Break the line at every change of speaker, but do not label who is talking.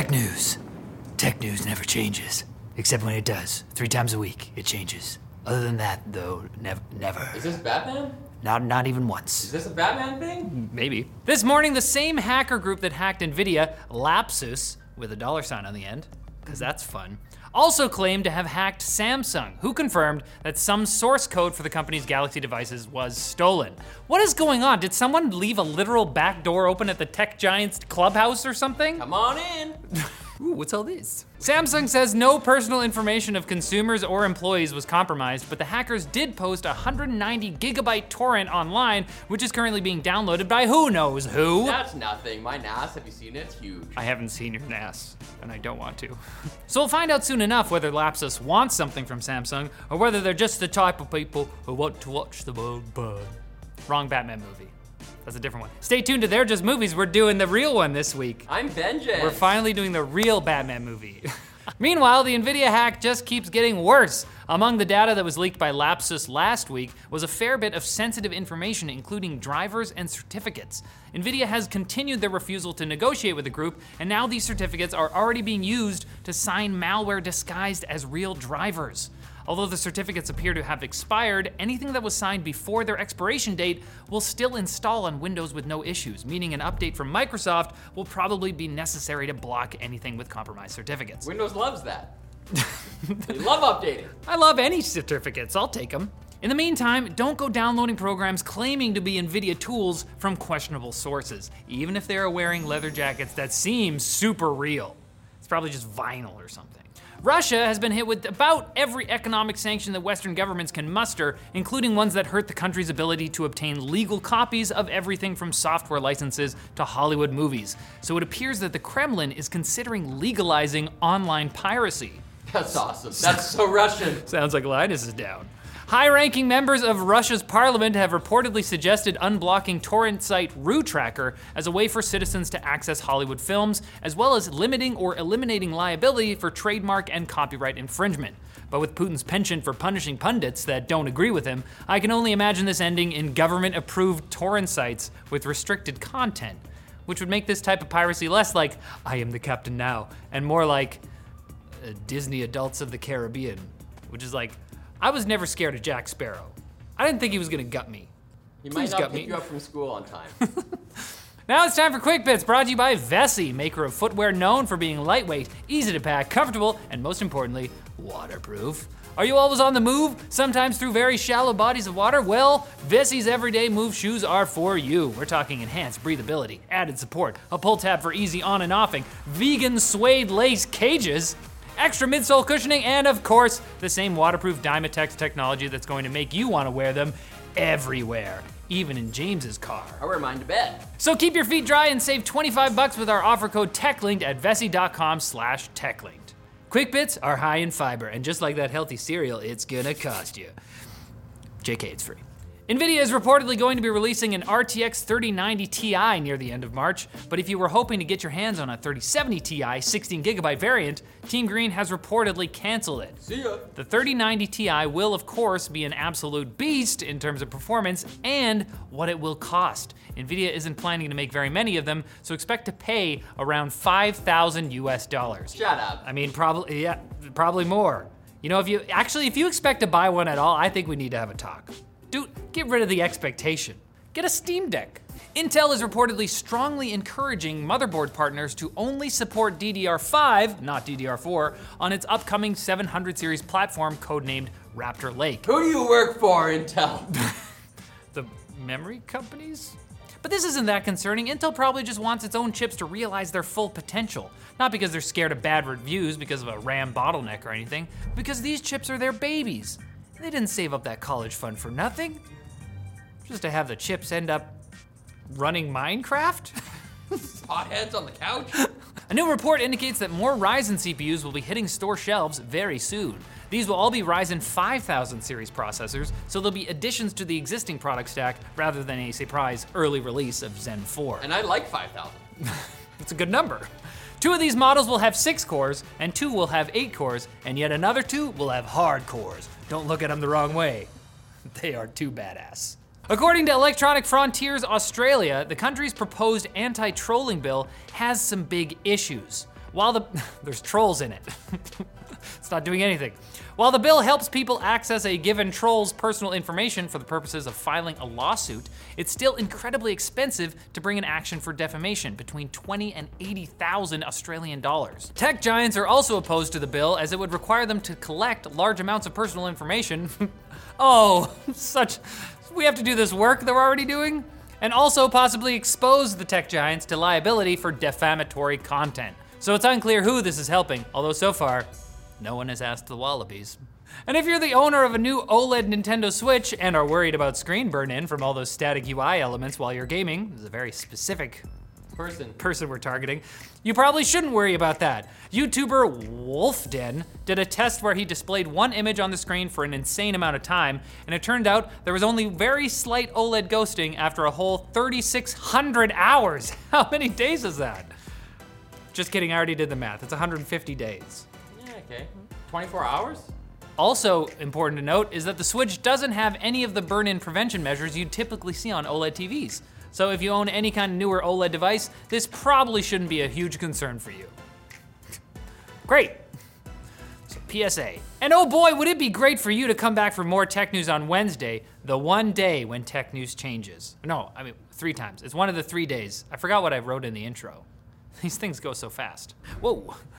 Tech news. Tech news never changes. Except when it does. Three times a week, it changes. Other than that, though, never, never.
Is this Batman?
Not, not even once.
Is this a Batman thing?
Maybe. This morning, the same hacker group that hacked NVIDIA, Lapsus, with a dollar sign on the end, because that's fun, also claimed to have hacked Samsung, who confirmed that some source code for the company's Galaxy devices was stolen. What is going on? Did someone leave a literal back door open at the tech giant's clubhouse or something?
Come on in.
Ooh, what's all this? Samsung says no personal information of consumers or employees was compromised, but the hackers did post a 190 gigabyte torrent online, which is currently being downloaded by who knows who.
That's nothing. My NAS, have you seen it? It's huge.
I haven't seen your NAS, and I don't want to. so we'll find out soon enough whether Lapsus wants something from Samsung, or whether they're just the type of people who want to watch the world burn. Wrong Batman movie. That's a different one. Stay tuned to They're Just Movies. We're doing the real one this week.
I'm Vengeance.
We're finally doing the real Batman movie. Meanwhile, the NVIDIA hack just keeps getting worse. Among the data that was leaked by Lapsus last week was a fair bit of sensitive information, including drivers and certificates. NVIDIA has continued their refusal to negotiate with the group, and now these certificates are already being used to sign malware disguised as real drivers. Although the certificates appear to have expired, anything that was signed before their expiration date will still install on Windows with no issues, meaning an update from Microsoft will probably be necessary to block anything with compromised certificates.
Windows loves that. they love updating.
I love any certificates, I'll take them. In the meantime, don't go downloading programs claiming to be NVIDIA tools from questionable sources, even if they are wearing leather jackets that seem super real. It's probably just vinyl or something. Russia has been hit with about every economic sanction that Western governments can muster, including ones that hurt the country's ability to obtain legal copies of everything from software licenses to Hollywood movies. So it appears that the Kremlin is considering legalizing online piracy.
That's awesome. That's so Russian.
Sounds like Linus is down. High ranking members of Russia's parliament have reportedly suggested unblocking torrent site RuTracker as a way for citizens to access Hollywood films, as well as limiting or eliminating liability for trademark and copyright infringement. But with Putin's penchant for punishing pundits that don't agree with him, I can only imagine this ending in government approved torrent sites with restricted content, which would make this type of piracy less like, I am the captain now, and more like, uh, Disney Adults of the Caribbean, which is like, I was never scared of Jack Sparrow. I didn't think he was gonna gut me.
He
Please
might
gut
pick
me.
you up from school on time.
Now it's time for Quick Bits, brought to you by Vessi, maker of footwear known for being lightweight, easy to pack, comfortable, and most importantly, waterproof. Are you always on the move, sometimes through very shallow bodies of water? Well, Vessi's everyday move shoes are for you. We're talking enhanced breathability, added support, a pull tab for easy on and offing, vegan suede lace cages, extra midsole cushioning, and of course, the same waterproof Dymatex technology that's going to make you want to wear them everywhere, even in James's car.
I wear mine to bed.
So keep your feet dry and save 25 bucks with our offer code TechLinked at vessi.com slash techlinked. Quick bits are high in fiber, and just like that healthy cereal, it's gonna cost you. JK, it's free. NVIDIA is reportedly going to be releasing an RTX 3090 Ti near the end of March, but if you were hoping to get your hands on a 3070 Ti 16GB variant, Team Green has reportedly canceled it.
See ya.
The 3090 Ti will, of course, be an absolute beast in terms of performance and what it will cost. Nvidia isn't planning to make very many of them, so expect to pay around 5,000 US dollars.
Shut up.
I mean, probably, yeah, probably more. You know, if you actually, if you expect to buy one at all, I think we need to have a talk. Dude, get rid of the expectation. Get a Steam Deck. Intel is reportedly strongly encouraging motherboard partners to only support DDR5, not DDR4, on its upcoming 700 series platform codenamed Raptor Lake.
Who do you work for, Intel?
The memory companies? But this isn't that concerning. Intel probably just wants its own chips to realize their full potential. Not because they're scared of bad reviews because of a RAM bottleneck or anything, because these chips are their babies. They didn't save up that college fund for nothing. Just to have the chips end up running Minecraft?
Potheads on the couch?
A new report indicates that more Ryzen CPUs will be hitting store shelves very soon. These will all be Ryzen 5000 series processors, so they'll be additions to the existing product stack rather than a surprise early release of Zen 4.
And I like 5,000.
It's a good number. Two of these models will have six cores, and two will have eight cores, and yet another two will have hard cores. Don't look at them the wrong way. They are too badass. According to Electronic Frontiers Australia, the country's proposed anti trolling bill has some big issues. While the there's trolls in it. it's not doing anything. While the bill helps people access a given troll's personal information for the purposes of filing a lawsuit, it's still incredibly expensive to bring an action for defamation, between 20 and 80,000 Australian dollars. Tech giants are also opposed to the bill as it would require them to collect large amounts of personal information. oh, such we have to do this work that we're already doing? And also possibly expose the tech giants to liability for defamatory content. So it's unclear who this is helping, although so far, no one has asked the Wallabies. And if you're the owner of a new OLED Nintendo Switch and are worried about screen burn in from all those static UI elements while you're gaming, this is a very specific
Person.
person we're targeting, you probably shouldn't worry about that. YouTuber Wulff Den did a test where he displayed one image on the screen for an insane amount of time, and it turned out there was only very slight OLED ghosting after a whole 3,600 hours. How many days is that? Just kidding, I already did the math. It's 150 days.
Okay. 24 hours?
Also important to note is that the Switch doesn't have any of the burn-in prevention measures you'd typically see on OLED TVs. So if you own any kind of newer OLED device, this probably shouldn't be a huge concern for you. Great. So PSA. And oh boy, would it be great for you to come back for more tech news on Wednesday, the one day when tech news changes. No, I mean three times. It's one of the three days. I forgot what I wrote in the intro. These things go so fast. Whoa.